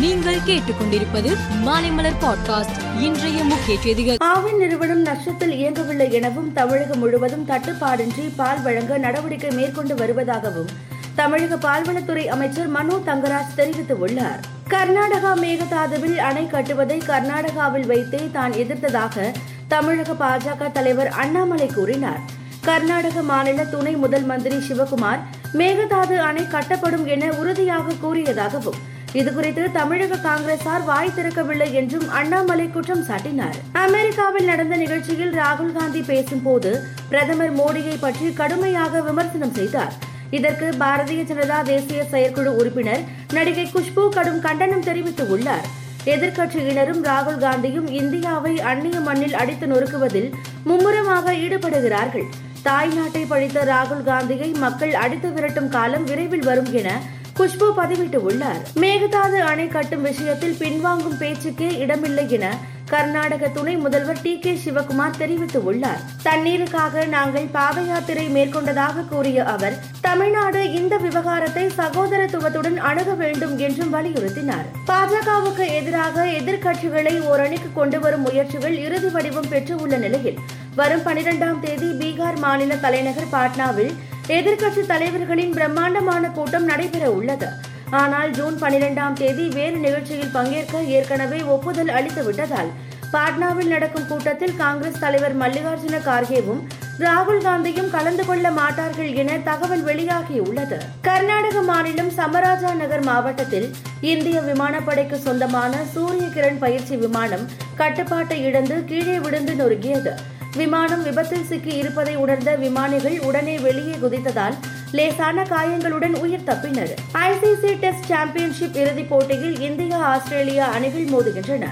நீங்கள் கேட்டுக்கொண்டிருப்பது மாலைமலர் பாட்காஸ்ட். இன்றைய முக்கிய செய்திகள். ஆவின் நிறுவனம் நஷ்டத்தில் இயங்கவில்லை எனவும் தமிழகம் முழுவதும் தட்டுப்பாடின்றி பால் வழங்க நடவடிக்கை மேற்கொண்டு வருவதாகவும் தமிழக பால்வளத்துறை அமைச்சர் மனோ தங்கராஜ் தெரிவித்துள்ளார். கர்நாடகா மேகதாதுவில் அணை கட்டுவதை கர்நாடகாவில் வைத்தே தான் எதிர்த்ததாக தமிழக பாஜக தலைவர் அண்ணாமலை கூறினார். கர்நாடக மாநில துணை முதல் மந்திரி சிவகுமார் மேகதாது அணை கட்டப்படும் என உறுதியாக கூறியதாகவும் இதுகுறித்து தமிழக காங்கிரசார் வாய் திறக்கவில்லை என்றும் அண்ணாமலை குற்றம் சாட்டினார். அமெரிக்காவில் நடந்த நிகழ்ச்சியில் ராகுல் காந்தி பேசும்போது பிரதமர் மோடியை பற்றி கடுமையாக விமர்சனம் செய்தார். இதற்கு பாரதிய ஜனதா தேசிய செயற்குழு உறுப்பினர் நடிகை குஷ்பு கடும் கண்டனம் தெரிவித்துள்ளார் எதிர்க்கட்சியினரும் ராகுல் காந்தியும் இந்தியாவை அந்நிய மண்ணில் அடித்து நொறுக்குவதில் மும்முரமாக ஈடுபடுகிறார்கள். தாய்நாட்டை பழித்த ராகுல் காந்தியை மக்கள் அடித்து விரட்டும் காலம் விரைவில் வரும் என குஷ்பு பதிவிட்டுள்ளார் மேகதாது அணை கட்டும் விஷயத்தில் பின்வாங்கும் பேச்சுக்கே இடமில்லை என கர்நாடக துணை முதல்வர் டி கே சிவகுமார் தெரிவித்துள்ளார் தண்ணீருக்காக நாங்கள் பாத யாத்திரை மேற்கொண்டதாக கூறிய அவர் தமிழ்நாடு இந்த விவகாரத்தை சகோதரத்துவத்துடன் அணுக வேண்டும் என்றும் வலியுறுத்தினார். பாஜகவுக்கு எதிராக எதிர்க்கட்சிகளை ஓரணிக்கு கொண்டு வரும் முயற்சிகள் இறுதி வடிவம் பெற்றுள்ள நிலையில் வரும் பனிரெண்டாம் தேதி பீகார் மாநில தலைநகர் பாட்னாவில் எதிர்க்கட்சி தலைவர்களின் பிரம்மாண்டமான கூட்டம் நடைபெற உள்ளது. ஆனால் ஜூன் பனிரெண்டாம் தேதி வேறு நிகழ்ச்சியில் பங்கேற்க ஏற்கனவே ஒப்புதல் அளித்து விட்டதால் பாட்னாவில் நடக்கும் கூட்டத்தில் காங்கிரஸ் தலைவர் மல்லிகார்ஜுன கார்கேவும் ராகுல் காந்தியும் கலந்து கொள்ள மாட்டார்கள் என தகவல் வெளியாகியுள்ளது. கர்நாடக மாநிலம் சமராஜா நகர் மாவட்டத்தில் இந்திய விமானப்படைக்கு சொந்தமான சூரிய கிரண் பயிற்சி விமானம் கட்டுப்பாட்டை இழந்து கீழே விழுந்து நொறுங்கியது. விமானம் விபத்தில் சிக்கி இருப்பதை உணர்ந்த விமானிகள் உடனே வெளியே குதித்ததால் லேசான காயங்களுடன் உயிர் தப்பினர். ஐசிசி டெஸ்ட் சாம்பியன்ஷிப் இறுதிப் போட்டியில் இந்தியா ஆஸ்திரேலியா அணிகள் மோதுகின்றன.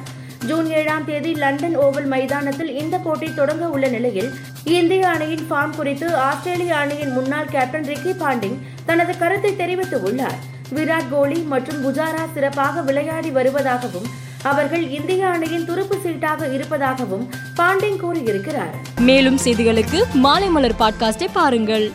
ஜூன் ஏழாம் தேதி லண்டன் ஓவல் மைதானத்தில் இந்த போட்டி தொடங்க உள்ள நிலையில் இந்திய அணியின் ஃபார்ம் குறித்து ஆஸ்திரேலிய அணியின் முன்னாள் கேப்டன் ரிக்கி பாண்டிங் தனது கருத்தை தெரிவித்துள்ளார் விராட் கோலி மற்றும் புஜாரா சிறப்பாக விளையாடி வருவதாகவும் அவர்கள் இந்திய அணியின் துருப்பு சீட்டாக இருப்பதாகவும் பாண்டிங் கூறியிருக்கிறார். மேலும் செய்திகளுக்கு மாலைமலர் பாட்காஸ்டை பாருங்கள்.